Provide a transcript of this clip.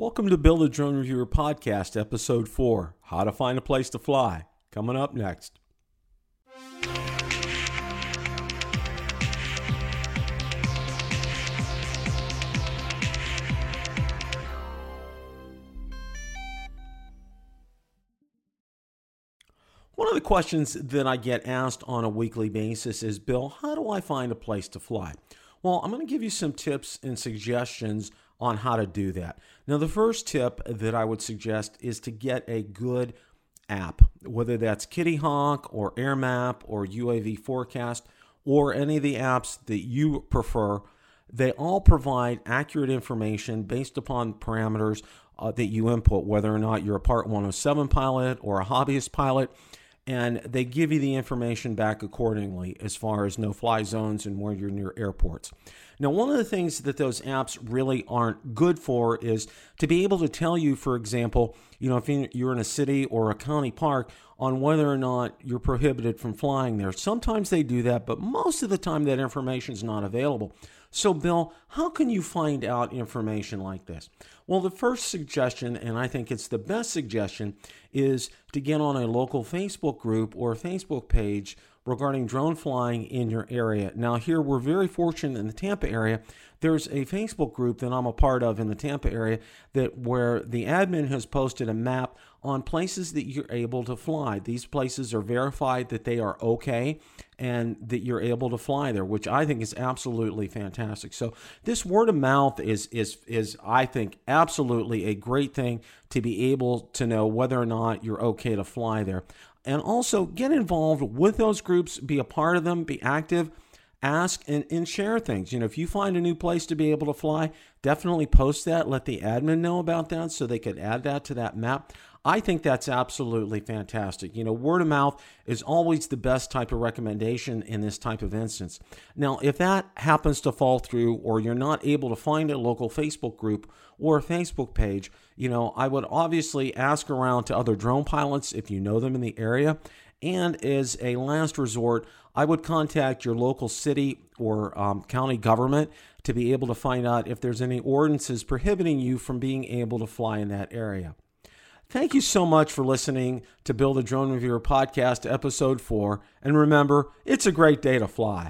Welcome to Bill the Drone Reviewer Podcast, Episode 4 How to Find a Place to Fly. Coming up next. One of the questions that I get asked on a weekly basis is Bill, how do I find a place to fly? Well, I'm going to give you some tips and suggestions on how to do that. Now, the first tip that I would suggest is to get a good app, whether that's Kittyhawk or AirMap or UAV Forecast or any of the apps that you prefer. They all provide accurate information based upon parameters uh, that you input, whether or not you're a Part 107 pilot or a hobbyist pilot and they give you the information back accordingly as far as no fly zones and where you're near airports. Now, one of the things that those apps really aren't good for is to be able to tell you, for example, you know, if you're in a city or a county park, on whether or not you're prohibited from flying there. Sometimes they do that, but most of the time that information is not available. So, Bill, how can you find out information like this? Well, the first suggestion, and I think it's the best suggestion, is to get on a local Facebook group or Facebook page regarding drone flying in your area. Now, here we're very fortunate in the Tampa area. There's a Facebook group that I'm a part of in the Tampa area that where the admin has posted a map on places that you're able to fly. These places are verified that they are okay and that you're able to fly there, which I think is absolutely fantastic. So this word of mouth is is is I think absolutely a great thing to be able to know whether or not you're okay to fly there. And also get involved with those groups, be a part of them, be active ask and, and share things. You know, if you find a new place to be able to fly, definitely post that. Let the admin know about that so they could add that to that map. I think that's absolutely fantastic. You know, word of mouth is always the best type of recommendation in this type of instance. Now, if that happens to fall through or you're not able to find a local Facebook group or a Facebook page, you know, I would obviously ask around to other drone pilots if you know them in the area. And as a last resort, I would contact your local city or um, county government to be able to find out if there's any ordinances prohibiting you from being able to fly in that area. Thank you so much for listening to Bill the Drone Reviewer podcast, episode four. And remember, it's a great day to fly.